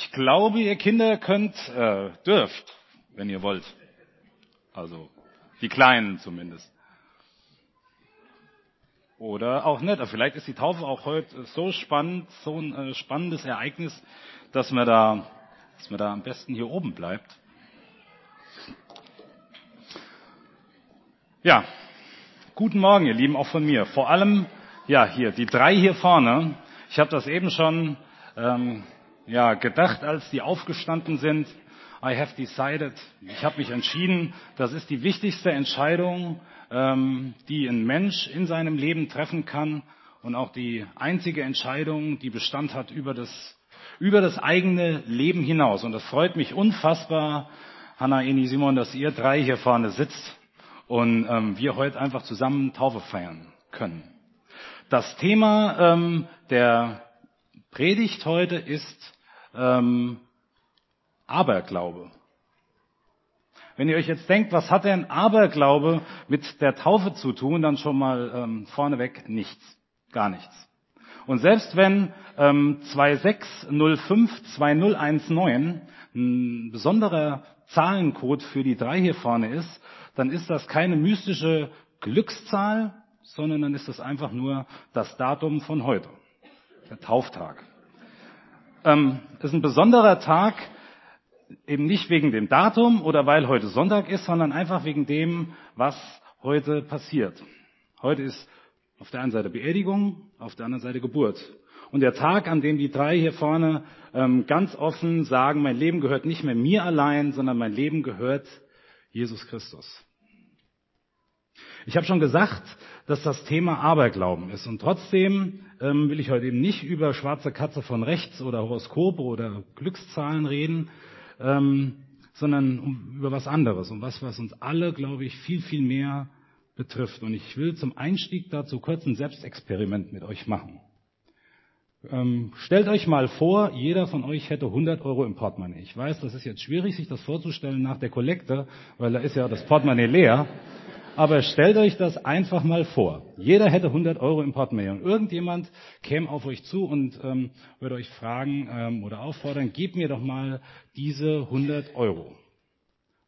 Ich glaube, ihr Kinder könnt, äh, dürft, wenn ihr wollt. Also die Kleinen zumindest. Oder auch nicht. Vielleicht ist die Taufe auch heute so spannend, so ein äh, spannendes Ereignis, dass man da, dass man da am besten hier oben bleibt. Ja, guten Morgen, ihr Lieben, auch von mir. Vor allem, ja, hier die drei hier vorne. Ich habe das eben schon ähm, ja, gedacht, als die aufgestanden sind. I have decided. Ich habe mich entschieden. Das ist die wichtigste Entscheidung, ähm, die ein Mensch in seinem Leben treffen kann und auch die einzige Entscheidung, die Bestand hat über das über das eigene Leben hinaus. Und das freut mich unfassbar, Hanna, Eni, Simon, dass ihr drei hier vorne sitzt und ähm, wir heute einfach zusammen Taufe feiern können. Das Thema ähm, der Predigt heute ist ähm, Aberglaube. Wenn ihr euch jetzt denkt, was hat denn Aberglaube mit der Taufe zu tun, dann schon mal ähm, vorneweg nichts, gar nichts. Und selbst wenn ähm, 26052019 ein besonderer Zahlencode für die drei hier vorne ist, dann ist das keine mystische Glückszahl, sondern dann ist das einfach nur das Datum von heute, der Tauftag. Ähm, ist ein besonderer Tag, eben nicht wegen dem Datum oder weil heute Sonntag ist, sondern einfach wegen dem, was heute passiert. Heute ist auf der einen Seite Beerdigung, auf der anderen Seite Geburt. Und der Tag, an dem die drei hier vorne ähm, ganz offen sagen, mein Leben gehört nicht mehr mir allein, sondern mein Leben gehört Jesus Christus. Ich habe schon gesagt, dass das Thema Aberglauben ist. Und trotzdem ähm, will ich heute eben nicht über schwarze Katze von rechts oder Horoskope oder Glückszahlen reden, ähm, sondern um, über was anderes, um was, was uns alle, glaube ich, viel, viel mehr betrifft. Und ich will zum Einstieg dazu kurz ein Selbstexperiment mit euch machen. Ähm, stellt euch mal vor, jeder von euch hätte 100 Euro im Portemonnaie. Ich weiß, das ist jetzt schwierig, sich das vorzustellen nach der Kollekte, weil da ist ja das Portemonnaie leer. Aber stellt euch das einfach mal vor. Jeder hätte 100 Euro im Portemonnaie und irgendjemand käme auf euch zu und ähm, würde euch fragen ähm, oder auffordern, gib mir doch mal diese 100 Euro.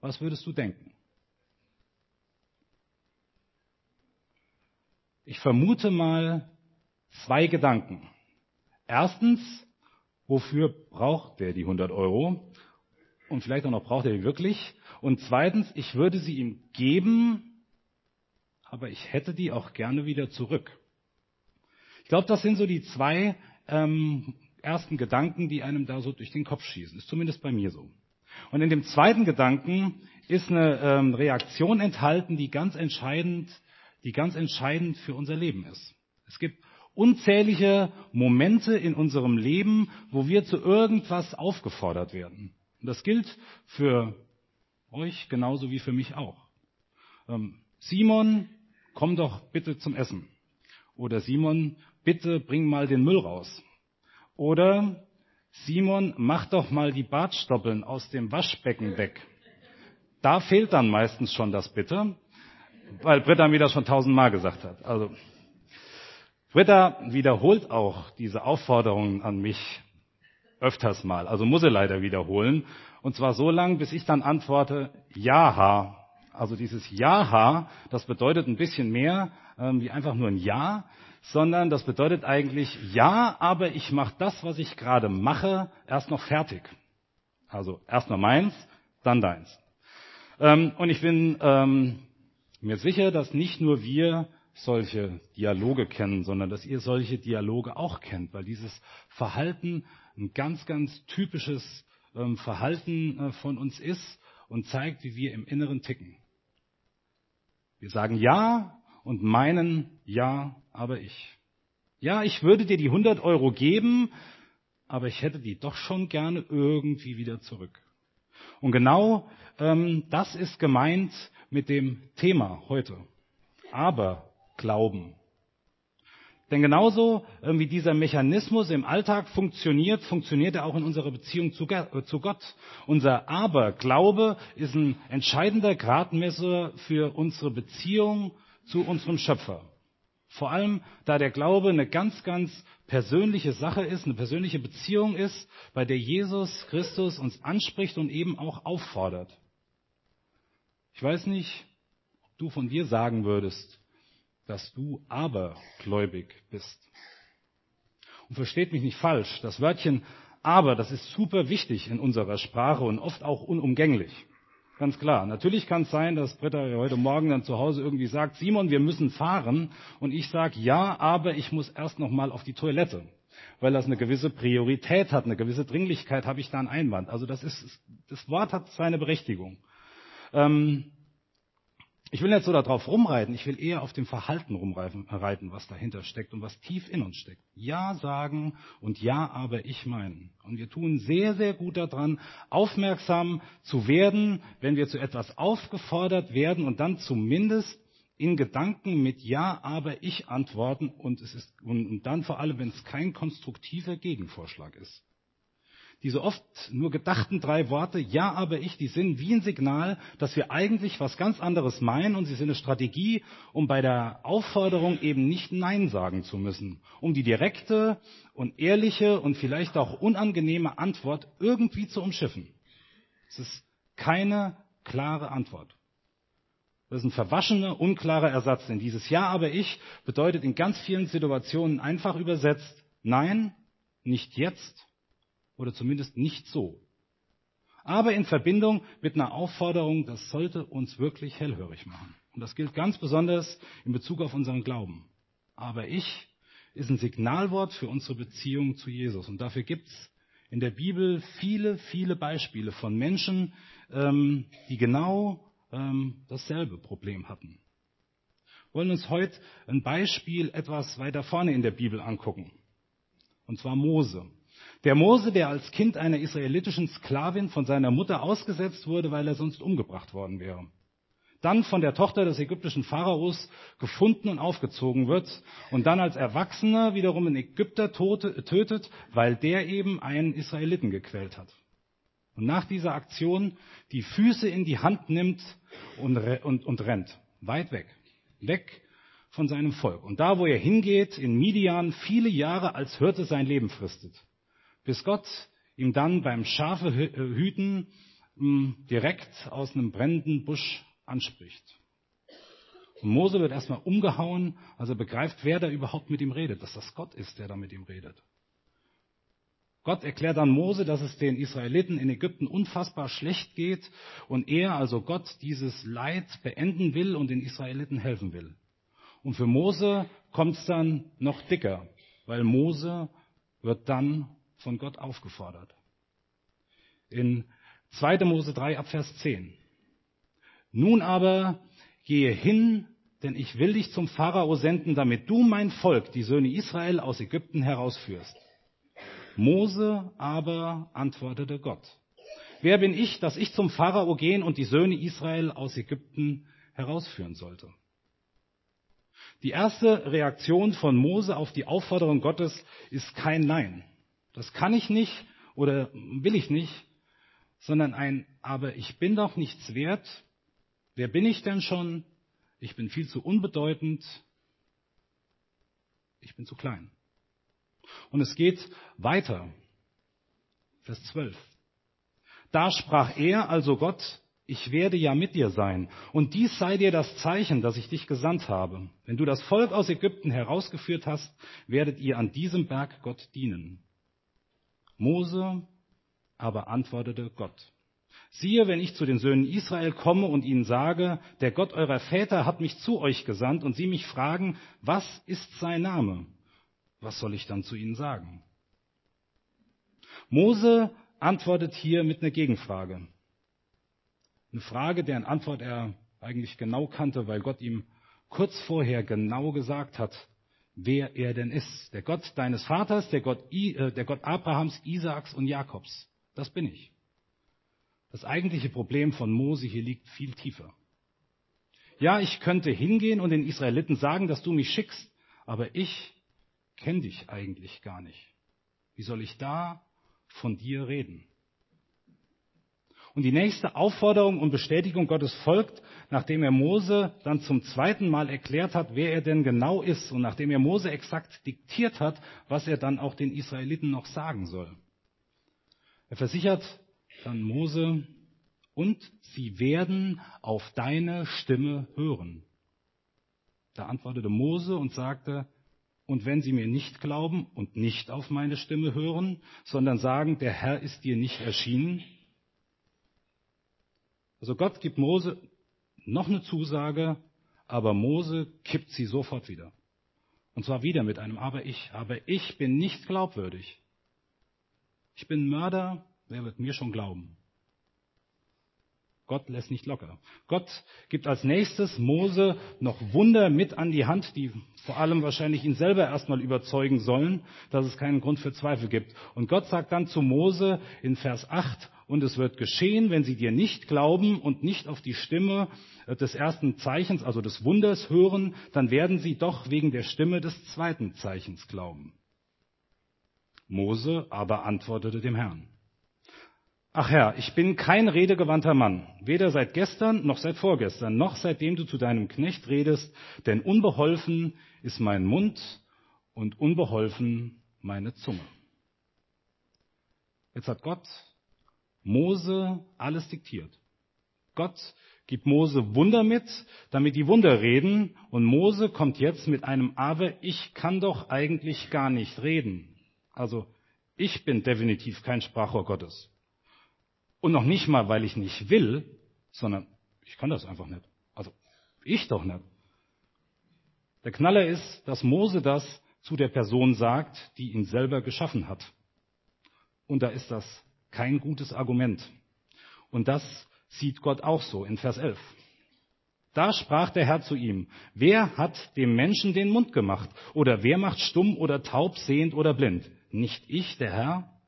Was würdest du denken? Ich vermute mal zwei Gedanken. Erstens, wofür braucht der die 100 Euro? Und vielleicht auch noch braucht er die wirklich? Und zweitens, ich würde sie ihm geben, aber ich hätte die auch gerne wieder zurück. Ich glaube, das sind so die zwei ähm, ersten Gedanken, die einem da so durch den Kopf schießen. Ist zumindest bei mir so. Und in dem zweiten Gedanken ist eine ähm, Reaktion enthalten, die ganz entscheidend, die ganz entscheidend für unser Leben ist. Es gibt unzählige Momente in unserem Leben, wo wir zu irgendwas aufgefordert werden. Und das gilt für euch genauso wie für mich auch. Ähm, Simon komm doch bitte zum Essen. Oder Simon, bitte bring mal den Müll raus. Oder Simon, mach doch mal die Bartstoppeln aus dem Waschbecken weg. Da fehlt dann meistens schon das Bitte, weil Britta mir das schon tausendmal gesagt hat. Also, Britta wiederholt auch diese Aufforderungen an mich öfters mal. Also muss sie leider wiederholen. Und zwar so lang, bis ich dann antworte, ja, also dieses Ja-Ha, das bedeutet ein bisschen mehr ähm, wie einfach nur ein Ja, sondern das bedeutet eigentlich Ja, aber ich mache das, was ich gerade mache, erst noch fertig. Also erst noch meins, dann deins. Ähm, und ich bin ähm, mir sicher, dass nicht nur wir solche Dialoge kennen, sondern dass ihr solche Dialoge auch kennt, weil dieses Verhalten ein ganz, ganz typisches ähm, Verhalten äh, von uns ist und zeigt, wie wir im Inneren ticken. Wir sagen ja und meinen ja, aber ich. Ja, ich würde dir die 100 Euro geben, aber ich hätte die doch schon gerne irgendwie wieder zurück. Und genau ähm, das ist gemeint mit dem Thema heute. Aber Glauben. Denn genauso äh, wie dieser Mechanismus im Alltag funktioniert, funktioniert er auch in unserer Beziehung zu Gott. Unser Aberglaube ist ein entscheidender Gradmesser für unsere Beziehung zu unserem Schöpfer. Vor allem, da der Glaube eine ganz, ganz persönliche Sache ist, eine persönliche Beziehung ist, bei der Jesus Christus uns anspricht und eben auch auffordert. Ich weiß nicht, ob du von dir sagen würdest, dass du abergläubig bist. Und versteht mich nicht falsch, das Wörtchen aber, das ist super wichtig in unserer Sprache und oft auch unumgänglich. Ganz klar. Natürlich kann es sein, dass Britta heute Morgen dann zu Hause irgendwie sagt, Simon, wir müssen fahren. Und ich sage, ja, aber ich muss erst noch mal auf die Toilette. Weil das eine gewisse Priorität hat, eine gewisse Dringlichkeit, habe ich da einen Einwand. Also das ist, das Wort hat seine Berechtigung. Ähm, ich will nicht so darauf rumreiten, ich will eher auf dem Verhalten rumreiten, was dahinter steckt und was tief in uns steckt. Ja sagen und ja aber ich meinen. Und wir tun sehr, sehr gut daran, aufmerksam zu werden, wenn wir zu etwas aufgefordert werden und dann zumindest in Gedanken mit Ja, aber ich antworten und es ist, und dann vor allem, wenn es kein konstruktiver Gegenvorschlag ist. Diese oft nur gedachten drei Worte, ja, aber ich, die sind wie ein Signal, dass wir eigentlich was ganz anderes meinen und sie sind eine Strategie, um bei der Aufforderung eben nicht Nein sagen zu müssen, um die direkte und ehrliche und vielleicht auch unangenehme Antwort irgendwie zu umschiffen. Es ist keine klare Antwort. Das ist ein verwaschener, unklarer Ersatz, denn dieses Ja, aber ich bedeutet in ganz vielen Situationen einfach übersetzt Nein, nicht jetzt oder zumindest nicht so. Aber in Verbindung mit einer Aufforderung, das sollte uns wirklich hellhörig machen. Und das gilt ganz besonders in Bezug auf unseren Glauben. Aber ich ist ein Signalwort für unsere Beziehung zu Jesus. Und dafür gibt's in der Bibel viele, viele Beispiele von Menschen, ähm, die genau ähm, dasselbe Problem hatten. Wir wollen uns heute ein Beispiel etwas weiter vorne in der Bibel angucken. Und zwar Mose. Der Mose, der als Kind einer israelitischen Sklavin von seiner Mutter ausgesetzt wurde, weil er sonst umgebracht worden wäre. Dann von der Tochter des ägyptischen Pharaos gefunden und aufgezogen wird und dann als Erwachsener wiederum einen Ägypter tötet, weil der eben einen Israeliten gequält hat. Und nach dieser Aktion die Füße in die Hand nimmt und, und, und rennt. Weit weg. Weg von seinem Volk. Und da, wo er hingeht, in Midian, viele Jahre als Hirte sein Leben fristet bis Gott ihm dann beim Schafe hüten hm, direkt aus einem brennenden Busch anspricht. Und Mose wird erstmal umgehauen, als er begreift, wer da überhaupt mit ihm redet, dass das Gott ist, der da mit ihm redet. Gott erklärt dann Mose, dass es den Israeliten in Ägypten unfassbar schlecht geht und er, also Gott, dieses Leid beenden will und den Israeliten helfen will. Und für Mose kommt es dann noch dicker, weil Mose wird dann von Gott aufgefordert. In 2. Mose 3 Abvers 10. Nun aber gehe hin, denn ich will dich zum Pharao senden, damit du mein Volk, die Söhne Israel, aus Ägypten herausführst. Mose aber antwortete Gott. Wer bin ich, dass ich zum Pharao gehen und die Söhne Israel aus Ägypten herausführen sollte? Die erste Reaktion von Mose auf die Aufforderung Gottes ist kein Nein. Das kann ich nicht oder will ich nicht, sondern ein, aber ich bin doch nichts wert. Wer bin ich denn schon? Ich bin viel zu unbedeutend. Ich bin zu klein. Und es geht weiter. Vers 12. Da sprach er, also Gott, ich werde ja mit dir sein. Und dies sei dir das Zeichen, dass ich dich gesandt habe. Wenn du das Volk aus Ägypten herausgeführt hast, werdet ihr an diesem Berg Gott dienen. Mose aber antwortete Gott. Siehe, wenn ich zu den Söhnen Israel komme und ihnen sage, der Gott eurer Väter hat mich zu euch gesandt und sie mich fragen, was ist sein Name? Was soll ich dann zu ihnen sagen? Mose antwortet hier mit einer Gegenfrage. Eine Frage, deren Antwort er eigentlich genau kannte, weil Gott ihm kurz vorher genau gesagt hat, wer er denn ist. Der Gott deines Vaters, der Gott, äh, der Gott Abrahams, Isaaks und Jakobs. Das bin ich. Das eigentliche Problem von Mose hier liegt viel tiefer. Ja, ich könnte hingehen und den Israeliten sagen, dass du mich schickst, aber ich kenne dich eigentlich gar nicht. Wie soll ich da von dir reden? Und die nächste Aufforderung und Bestätigung Gottes folgt, nachdem er Mose dann zum zweiten Mal erklärt hat, wer er denn genau ist und nachdem er Mose exakt diktiert hat, was er dann auch den Israeliten noch sagen soll. Er versichert dann Mose, und sie werden auf deine Stimme hören. Da antwortete Mose und sagte, und wenn sie mir nicht glauben und nicht auf meine Stimme hören, sondern sagen, der Herr ist dir nicht erschienen. Also Gott gibt Mose noch eine Zusage, aber Mose kippt sie sofort wieder. Und zwar wieder mit einem Aber ich. Aber ich bin nicht glaubwürdig. Ich bin Mörder, wer wird mir schon glauben? Gott lässt nicht locker. Gott gibt als nächstes Mose noch Wunder mit an die Hand, die vor allem wahrscheinlich ihn selber erstmal überzeugen sollen, dass es keinen Grund für Zweifel gibt. Und Gott sagt dann zu Mose in Vers 8, und es wird geschehen, wenn sie dir nicht glauben und nicht auf die Stimme des ersten Zeichens, also des Wunders hören, dann werden sie doch wegen der Stimme des zweiten Zeichens glauben. Mose aber antwortete dem Herrn. Ach Herr, ich bin kein redegewandter Mann, weder seit gestern noch seit vorgestern, noch seitdem du zu deinem Knecht redest, denn unbeholfen ist mein Mund und unbeholfen meine Zunge. Jetzt hat Gott Mose alles diktiert. Gott gibt Mose Wunder mit, damit die Wunder reden, und Mose kommt jetzt mit einem Aber, ich kann doch eigentlich gar nicht reden. Also, ich bin definitiv kein Sprachrohr Gottes. Und noch nicht mal, weil ich nicht will, sondern ich kann das einfach nicht. Also ich doch nicht. Der Knaller ist, dass Mose das zu der Person sagt, die ihn selber geschaffen hat. Und da ist das kein gutes Argument. Und das sieht Gott auch so in Vers 11. Da sprach der Herr zu ihm, wer hat dem Menschen den Mund gemacht? Oder wer macht stumm oder taub, sehend oder blind? Nicht ich, der Herr?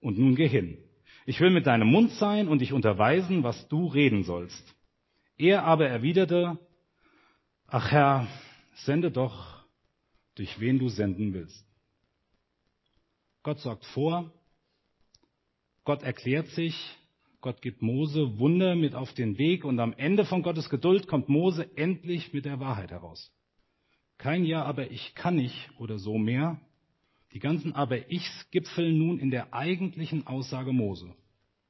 Und nun geh hin. Ich will mit deinem Mund sein und dich unterweisen, was du reden sollst. Er aber erwiderte, ach Herr, sende doch, durch wen du senden willst. Gott sorgt vor, Gott erklärt sich, Gott gibt Mose Wunder mit auf den Weg und am Ende von Gottes Geduld kommt Mose endlich mit der Wahrheit heraus. Kein Ja, aber ich kann nicht oder so mehr, die ganzen Aber-Ichs gipfeln nun in der eigentlichen Aussage Mose.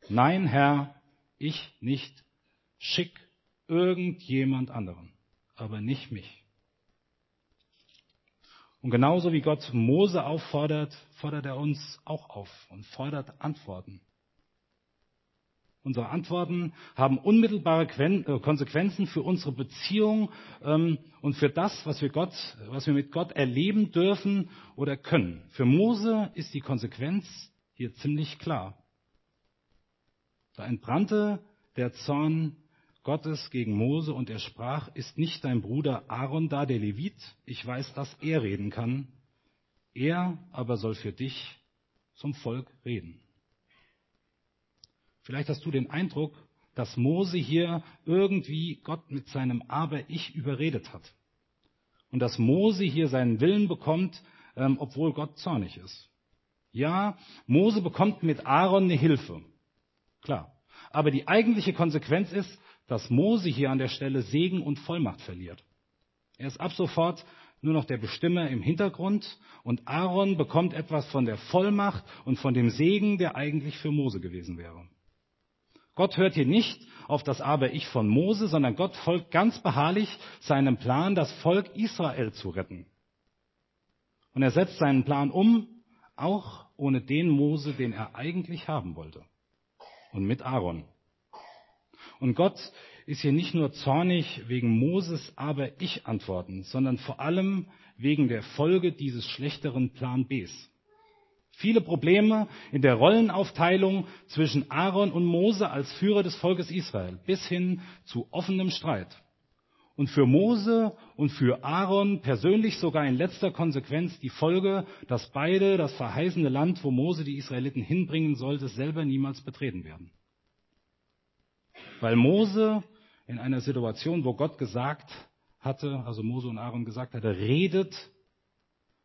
Nein, Herr, ich nicht. Schick irgendjemand anderen, aber nicht mich. Und genauso wie Gott Mose auffordert, fordert er uns auch auf und fordert Antworten. Unsere Antworten haben unmittelbare äh, Konsequenzen für unsere Beziehung ähm, und für das, was wir, Gott, was wir mit Gott erleben dürfen oder können. Für Mose ist die Konsequenz hier ziemlich klar. Da entbrannte der Zorn Gottes gegen Mose und er sprach, ist nicht dein Bruder Aaron da, der Levit? Ich weiß, dass er reden kann. Er aber soll für dich zum Volk reden. Vielleicht hast du den Eindruck, dass Mose hier irgendwie Gott mit seinem Aber-Ich überredet hat. Und dass Mose hier seinen Willen bekommt, ähm, obwohl Gott zornig ist. Ja, Mose bekommt mit Aaron eine Hilfe. Klar. Aber die eigentliche Konsequenz ist, dass Mose hier an der Stelle Segen und Vollmacht verliert. Er ist ab sofort nur noch der Bestimmer im Hintergrund und Aaron bekommt etwas von der Vollmacht und von dem Segen, der eigentlich für Mose gewesen wäre. Gott hört hier nicht auf das Aber-Ich von Mose, sondern Gott folgt ganz beharrlich seinem Plan, das Volk Israel zu retten. Und er setzt seinen Plan um, auch ohne den Mose, den er eigentlich haben wollte. Und mit Aaron. Und Gott ist hier nicht nur zornig wegen Moses Aber-Ich-Antworten, sondern vor allem wegen der Folge dieses schlechteren Plan Bs. Viele Probleme in der Rollenaufteilung zwischen Aaron und Mose als Führer des Volkes Israel bis hin zu offenem Streit. Und für Mose und für Aaron persönlich sogar in letzter Konsequenz die Folge, dass beide das verheißene Land, wo Mose die Israeliten hinbringen sollte, selber niemals betreten werden. Weil Mose in einer Situation, wo Gott gesagt hatte, also Mose und Aaron gesagt hatte, redet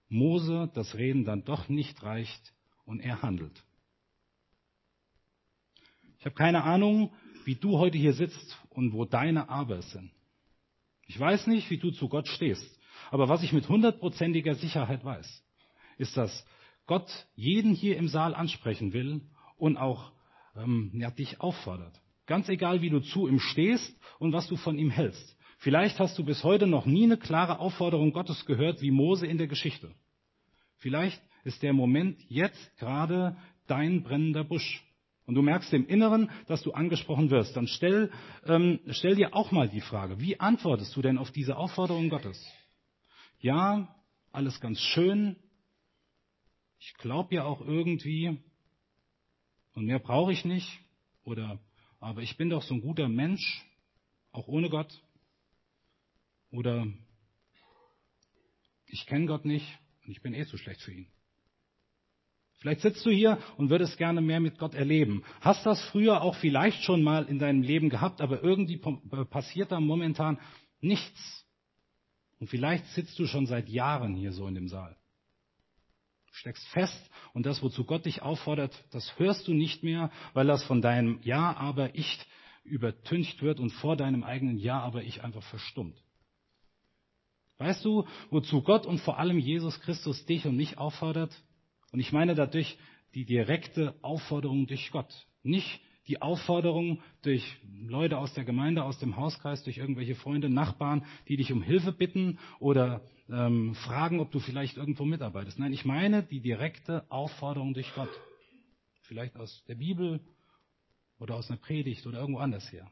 Mose das Reden dann doch nicht reicht und er handelt. Ich habe keine Ahnung, wie du heute hier sitzt und wo deine Aber sind. Ich weiß nicht, wie du zu Gott stehst. Aber was ich mit hundertprozentiger Sicherheit weiß, ist, dass Gott jeden hier im Saal ansprechen will und auch ähm, ja, dich auffordert. Ganz egal, wie du zu ihm stehst und was du von ihm hältst. Vielleicht hast du bis heute noch nie eine klare Aufforderung Gottes gehört, wie Mose in der Geschichte. Vielleicht ist der Moment jetzt gerade dein brennender Busch. Und du merkst im Inneren, dass du angesprochen wirst. Dann stell, ähm, stell dir auch mal die Frage, wie antwortest du denn auf diese Aufforderung Gottes? Ja, alles ganz schön. Ich glaube ja auch irgendwie, und mehr brauche ich nicht. Oder, aber ich bin doch so ein guter Mensch, auch ohne Gott. Oder, ich kenne Gott nicht und ich bin eh zu schlecht für ihn. Vielleicht sitzt du hier und würdest gerne mehr mit Gott erleben. Hast das früher auch vielleicht schon mal in deinem Leben gehabt, aber irgendwie äh, passiert da momentan nichts. Und vielleicht sitzt du schon seit Jahren hier so in dem Saal. Steckst fest und das, wozu Gott dich auffordert, das hörst du nicht mehr, weil das von deinem Ja, aber ich übertüncht wird und vor deinem eigenen Ja, aber ich einfach verstummt. Weißt du, wozu Gott und vor allem Jesus Christus dich und mich auffordert? Und ich meine dadurch die direkte Aufforderung durch Gott. Nicht die Aufforderung durch Leute aus der Gemeinde, aus dem Hauskreis, durch irgendwelche Freunde, Nachbarn, die dich um Hilfe bitten oder ähm, fragen, ob du vielleicht irgendwo mitarbeitest. Nein, ich meine die direkte Aufforderung durch Gott. Vielleicht aus der Bibel oder aus einer Predigt oder irgendwo anders her.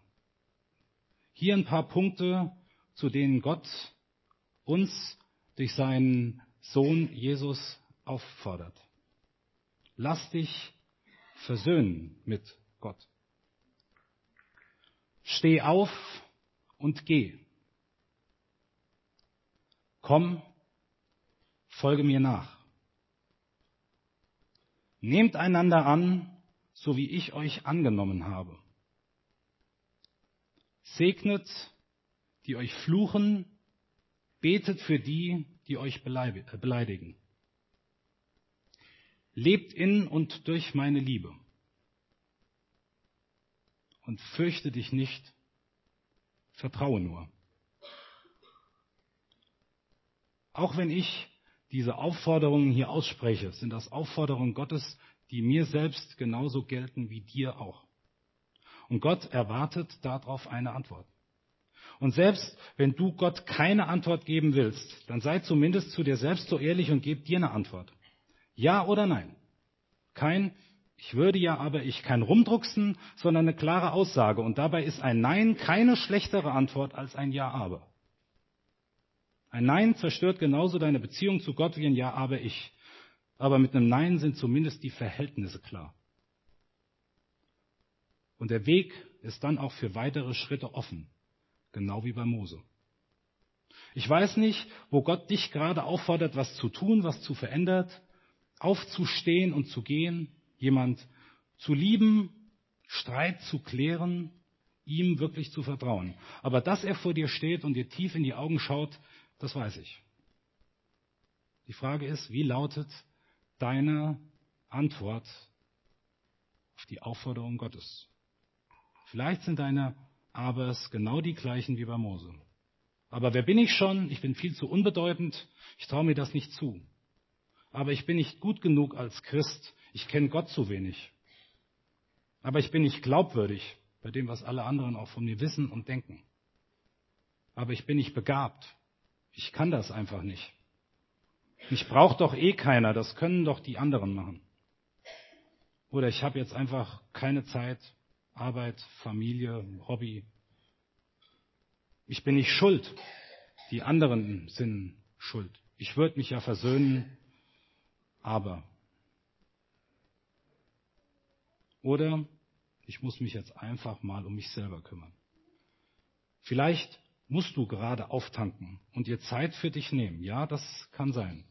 Hier ein paar Punkte, zu denen Gott uns durch seinen Sohn Jesus auffordert. Lass dich versöhnen mit Gott. Steh auf und geh. Komm, folge mir nach. Nehmt einander an, so wie ich euch angenommen habe. Segnet, die euch fluchen, betet für die, die euch beleidigen. Lebt in und durch meine Liebe. Und fürchte dich nicht, vertraue nur. Auch wenn ich diese Aufforderungen hier ausspreche, sind das Aufforderungen Gottes, die mir selbst genauso gelten wie dir auch. Und Gott erwartet darauf eine Antwort. Und selbst wenn du Gott keine Antwort geben willst, dann sei zumindest zu dir selbst so ehrlich und gib dir eine Antwort. Ja oder nein? Kein ich würde ja, aber ich kein Rumdrucksen, sondern eine klare Aussage. Und dabei ist ein Nein keine schlechtere Antwort als ein Ja, aber. Ein Nein zerstört genauso deine Beziehung zu Gott wie ein Ja, aber ich. Aber mit einem Nein sind zumindest die Verhältnisse klar. Und der Weg ist dann auch für weitere Schritte offen. Genau wie bei Mose. Ich weiß nicht, wo Gott dich gerade auffordert, was zu tun, was zu verändert, aufzustehen und zu gehen, jemand zu lieben, Streit zu klären, ihm wirklich zu vertrauen. Aber dass er vor dir steht und dir tief in die Augen schaut, das weiß ich. Die Frage ist, wie lautet deine Antwort auf die Aufforderung Gottes? Vielleicht sind deine Abers genau die gleichen wie bei Mose. Aber wer bin ich schon? Ich bin viel zu unbedeutend. Ich traue mir das nicht zu. Aber ich bin nicht gut genug als Christ. Ich kenne Gott zu wenig. Aber ich bin nicht glaubwürdig bei dem, was alle anderen auch von mir wissen und denken. Aber ich bin nicht begabt. Ich kann das einfach nicht. Mich braucht doch eh keiner, das können doch die anderen machen. Oder ich habe jetzt einfach keine Zeit, Arbeit, Familie, Hobby. Ich bin nicht schuld. Die anderen sind schuld. Ich würde mich ja versöhnen, aber. Oder ich muss mich jetzt einfach mal um mich selber kümmern. Vielleicht musst du gerade auftanken und dir Zeit für dich nehmen. Ja, das kann sein.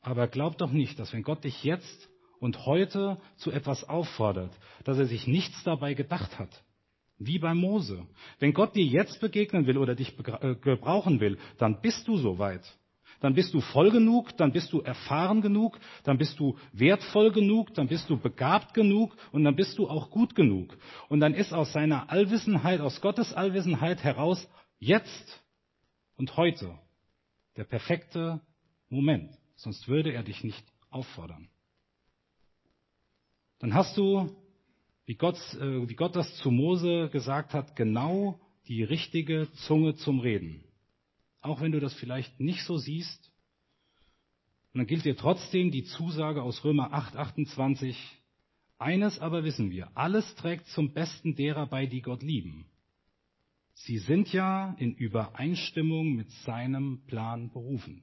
Aber glaub doch nicht, dass wenn Gott dich jetzt und heute zu etwas auffordert, dass er sich nichts dabei gedacht hat. Wie bei Mose. Wenn Gott dir jetzt begegnen will oder dich äh, gebrauchen will, dann bist du so weit. Dann bist du voll genug, dann bist du erfahren genug, dann bist du wertvoll genug, dann bist du begabt genug und dann bist du auch gut genug. Und dann ist aus seiner Allwissenheit, aus Gottes Allwissenheit heraus jetzt und heute der perfekte Moment. Sonst würde er dich nicht auffordern. Dann hast du, wie Gott, äh, wie Gott das zu Mose gesagt hat, genau die richtige Zunge zum Reden. Auch wenn du das vielleicht nicht so siehst. Und dann gilt dir trotzdem die Zusage aus Römer 8, 28. Eines aber wissen wir, alles trägt zum Besten derer bei, die Gott lieben. Sie sind ja in Übereinstimmung mit seinem Plan berufen.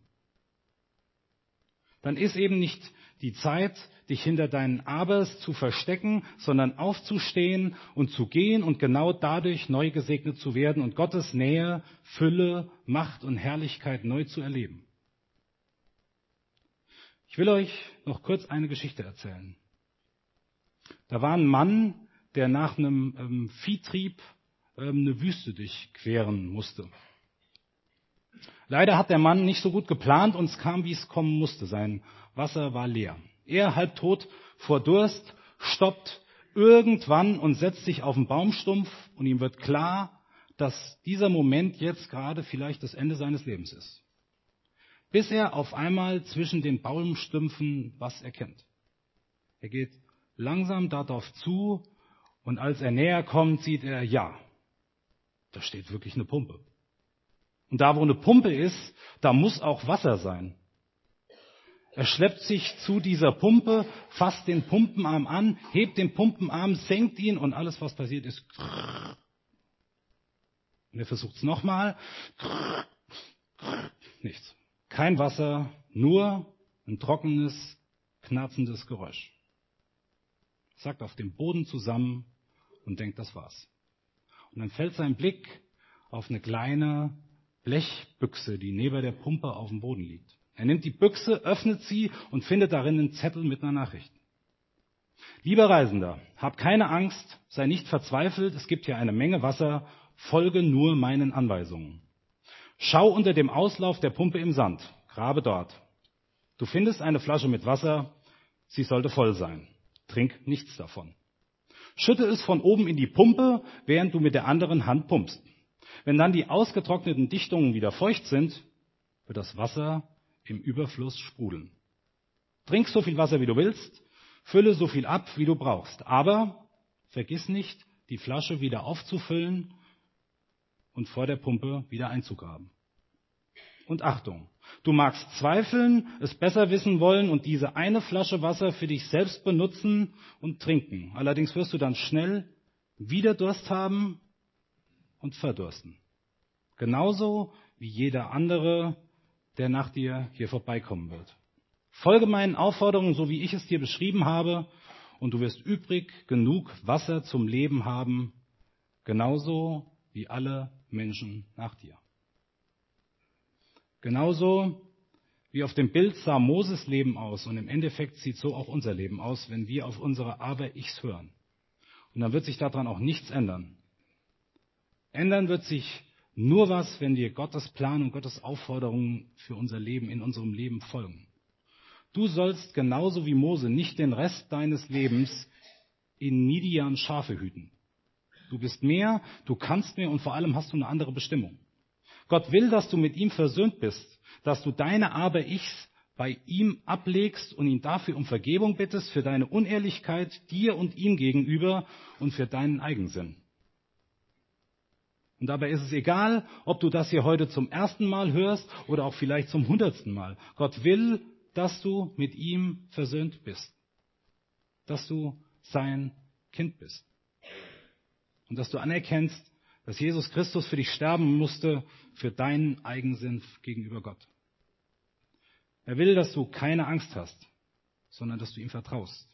Dann ist eben nicht die Zeit, dich hinter deinen Abers zu verstecken, sondern aufzustehen und zu gehen und genau dadurch neu gesegnet zu werden und Gottes Nähe, Fülle, Macht und Herrlichkeit neu zu erleben. Ich will euch noch kurz eine Geschichte erzählen. Da war ein Mann, der nach einem ähm, Viehtrieb ähm, eine Wüste durchqueren musste. Leider hat der Mann nicht so gut geplant und es kam, wie es kommen musste. Sein Wasser war leer. Er, halbtot vor Durst, stoppt irgendwann und setzt sich auf den Baumstumpf und ihm wird klar, dass dieser Moment jetzt gerade vielleicht das Ende seines Lebens ist. Bis er auf einmal zwischen den Baumstümpfen was erkennt. Er geht langsam darauf zu und als er näher kommt, sieht er, ja, da steht wirklich eine Pumpe. Und da, wo eine Pumpe ist, da muss auch Wasser sein. Er schleppt sich zu dieser Pumpe, fasst den Pumpenarm an, hebt den Pumpenarm, senkt ihn und alles, was passiert, ist. Und er versucht es nochmal. Nichts. Kein Wasser, nur ein trockenes, knarzendes Geräusch. Sackt auf dem Boden zusammen und denkt, das war's. Und dann fällt sein Blick auf eine kleine Blechbüchse, die neben der Pumpe auf dem Boden liegt. Er nimmt die Büchse, öffnet sie und findet darin einen Zettel mit einer Nachricht. Lieber Reisender, hab keine Angst, sei nicht verzweifelt, es gibt hier eine Menge Wasser, folge nur meinen Anweisungen. Schau unter dem Auslauf der Pumpe im Sand, grabe dort. Du findest eine Flasche mit Wasser, sie sollte voll sein. Trink nichts davon. Schütte es von oben in die Pumpe, während du mit der anderen Hand pumpst. Wenn dann die ausgetrockneten Dichtungen wieder feucht sind, wird das Wasser im Überfluss sprudeln. Trink so viel Wasser, wie du willst, fülle so viel ab, wie du brauchst. Aber vergiss nicht, die Flasche wieder aufzufüllen und vor der Pumpe wieder einzugraben. Und Achtung, du magst zweifeln, es besser wissen wollen und diese eine Flasche Wasser für dich selbst benutzen und trinken. Allerdings wirst du dann schnell wieder Durst haben und verdursten. Genauso wie jeder andere, der nach dir hier vorbeikommen wird. Folge meinen Aufforderungen, so wie ich es dir beschrieben habe, und du wirst übrig genug Wasser zum Leben haben, genauso wie alle Menschen nach dir. Genauso wie auf dem Bild sah Moses Leben aus und im Endeffekt sieht so auch unser Leben aus, wenn wir auf unsere Aber-Ichs hören. Und dann wird sich daran auch nichts ändern. Ändern wird sich nur was, wenn wir Gottes Plan und Gottes Aufforderungen für unser Leben in unserem Leben folgen. Du sollst genauso wie Mose nicht den Rest deines Lebens in Midian Schafe hüten. Du bist mehr, du kannst mehr und vor allem hast du eine andere Bestimmung. Gott will, dass du mit ihm versöhnt bist, dass du deine Aber-Ichs bei ihm ablegst und ihn dafür um Vergebung bittest für deine Unehrlichkeit dir und ihm gegenüber und für deinen Eigensinn. Und dabei ist es egal, ob du das hier heute zum ersten Mal hörst oder auch vielleicht zum hundertsten Mal. Gott will, dass du mit ihm versöhnt bist. Dass du sein Kind bist. Und dass du anerkennst, dass Jesus Christus für dich sterben musste, für deinen Eigensinn gegenüber Gott. Er will, dass du keine Angst hast, sondern dass du ihm vertraust.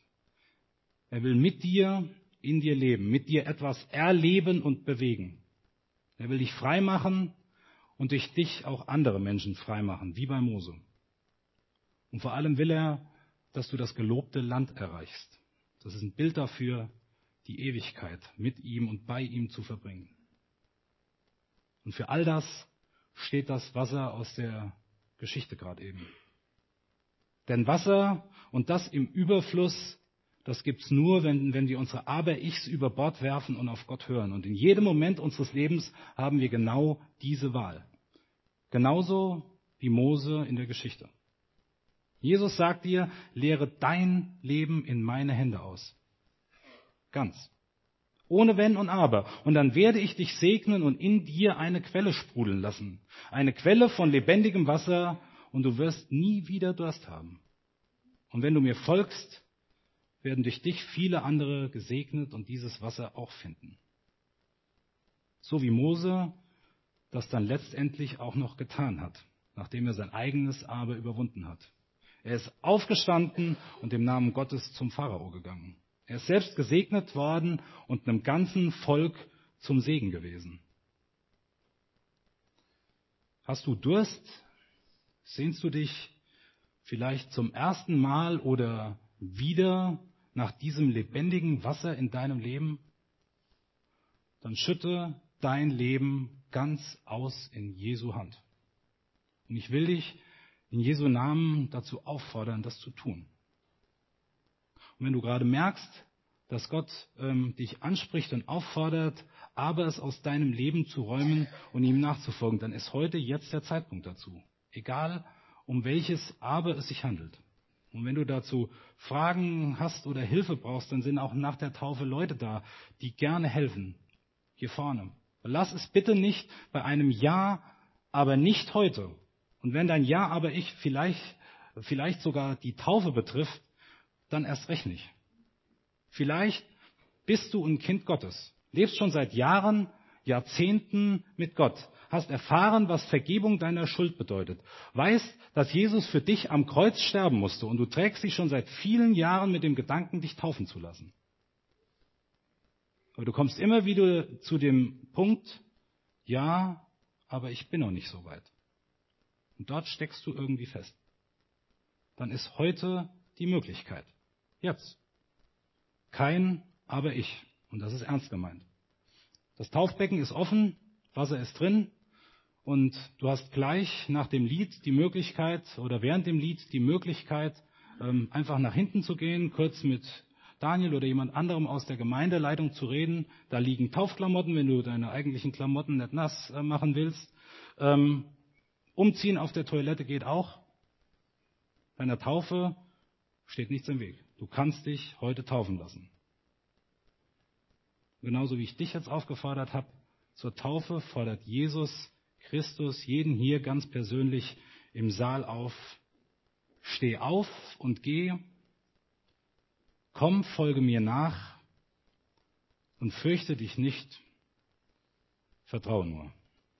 Er will mit dir, in dir leben, mit dir etwas erleben und bewegen. Er will dich frei machen und durch dich auch andere Menschen frei machen, wie bei Mose. Und vor allem will er, dass du das gelobte Land erreichst. Das ist ein Bild dafür, die Ewigkeit mit ihm und bei ihm zu verbringen. Und für all das steht das Wasser aus der Geschichte gerade eben. Denn Wasser und das im Überfluss, das gibt's nur, wenn, wenn wir unsere Aber-Ichs über Bord werfen und auf Gott hören. Und in jedem Moment unseres Lebens haben wir genau diese Wahl. Genauso wie Mose in der Geschichte. Jesus sagt dir, lehre dein Leben in meine Hände aus. Ganz. Ohne Wenn und Aber. Und dann werde ich dich segnen und in dir eine Quelle sprudeln lassen. Eine Quelle von lebendigem Wasser und du wirst nie wieder Durst haben. Und wenn du mir folgst, werden durch dich viele andere gesegnet und dieses Wasser auch finden. So wie Mose das dann letztendlich auch noch getan hat, nachdem er sein eigenes Aber überwunden hat. Er ist aufgestanden und im Namen Gottes zum Pharao gegangen. Er ist selbst gesegnet worden und einem ganzen Volk zum Segen gewesen. Hast du Durst? Sehnst du dich vielleicht zum ersten Mal oder wieder nach diesem lebendigen Wasser in deinem Leben? Dann schütte dein Leben ganz aus in Jesu Hand. Und ich will dich in Jesu Namen dazu auffordern, das zu tun. Und wenn du gerade merkst, dass Gott ähm, dich anspricht und auffordert, aber es aus deinem Leben zu räumen und ihm nachzufolgen, dann ist heute jetzt der Zeitpunkt dazu. Egal, um welches Aber es sich handelt. Und wenn du dazu Fragen hast oder Hilfe brauchst, dann sind auch nach der Taufe Leute da, die gerne helfen. Hier vorne. Lass es bitte nicht bei einem Ja, aber nicht heute. Und wenn dein Ja, aber ich vielleicht, vielleicht sogar die Taufe betrifft, dann erst recht nicht. Vielleicht bist du ein Kind Gottes, lebst schon seit Jahren, Jahrzehnten mit Gott, hast erfahren, was Vergebung deiner Schuld bedeutet, weißt, dass Jesus für dich am Kreuz sterben musste und du trägst dich schon seit vielen Jahren mit dem Gedanken, dich taufen zu lassen. Aber du kommst immer wieder zu dem Punkt, ja, aber ich bin noch nicht so weit. Und dort steckst du irgendwie fest. Dann ist heute die Möglichkeit. Jetzt. Kein, aber ich. Und das ist ernst gemeint. Das Taufbecken ist offen, Wasser ist drin und du hast gleich nach dem Lied die Möglichkeit oder während dem Lied die Möglichkeit, ähm, einfach nach hinten zu gehen, kurz mit Daniel oder jemand anderem aus der Gemeindeleitung zu reden. Da liegen Taufklamotten, wenn du deine eigentlichen Klamotten nicht nass äh, machen willst. Ähm, umziehen auf der Toilette geht auch. Bei einer Taufe steht nichts im Weg. Du kannst dich heute taufen lassen. Genauso wie ich dich jetzt aufgefordert habe, zur Taufe fordert Jesus Christus jeden hier ganz persönlich im Saal auf. Steh auf und geh. Komm, folge mir nach und fürchte dich nicht. Vertraue nur.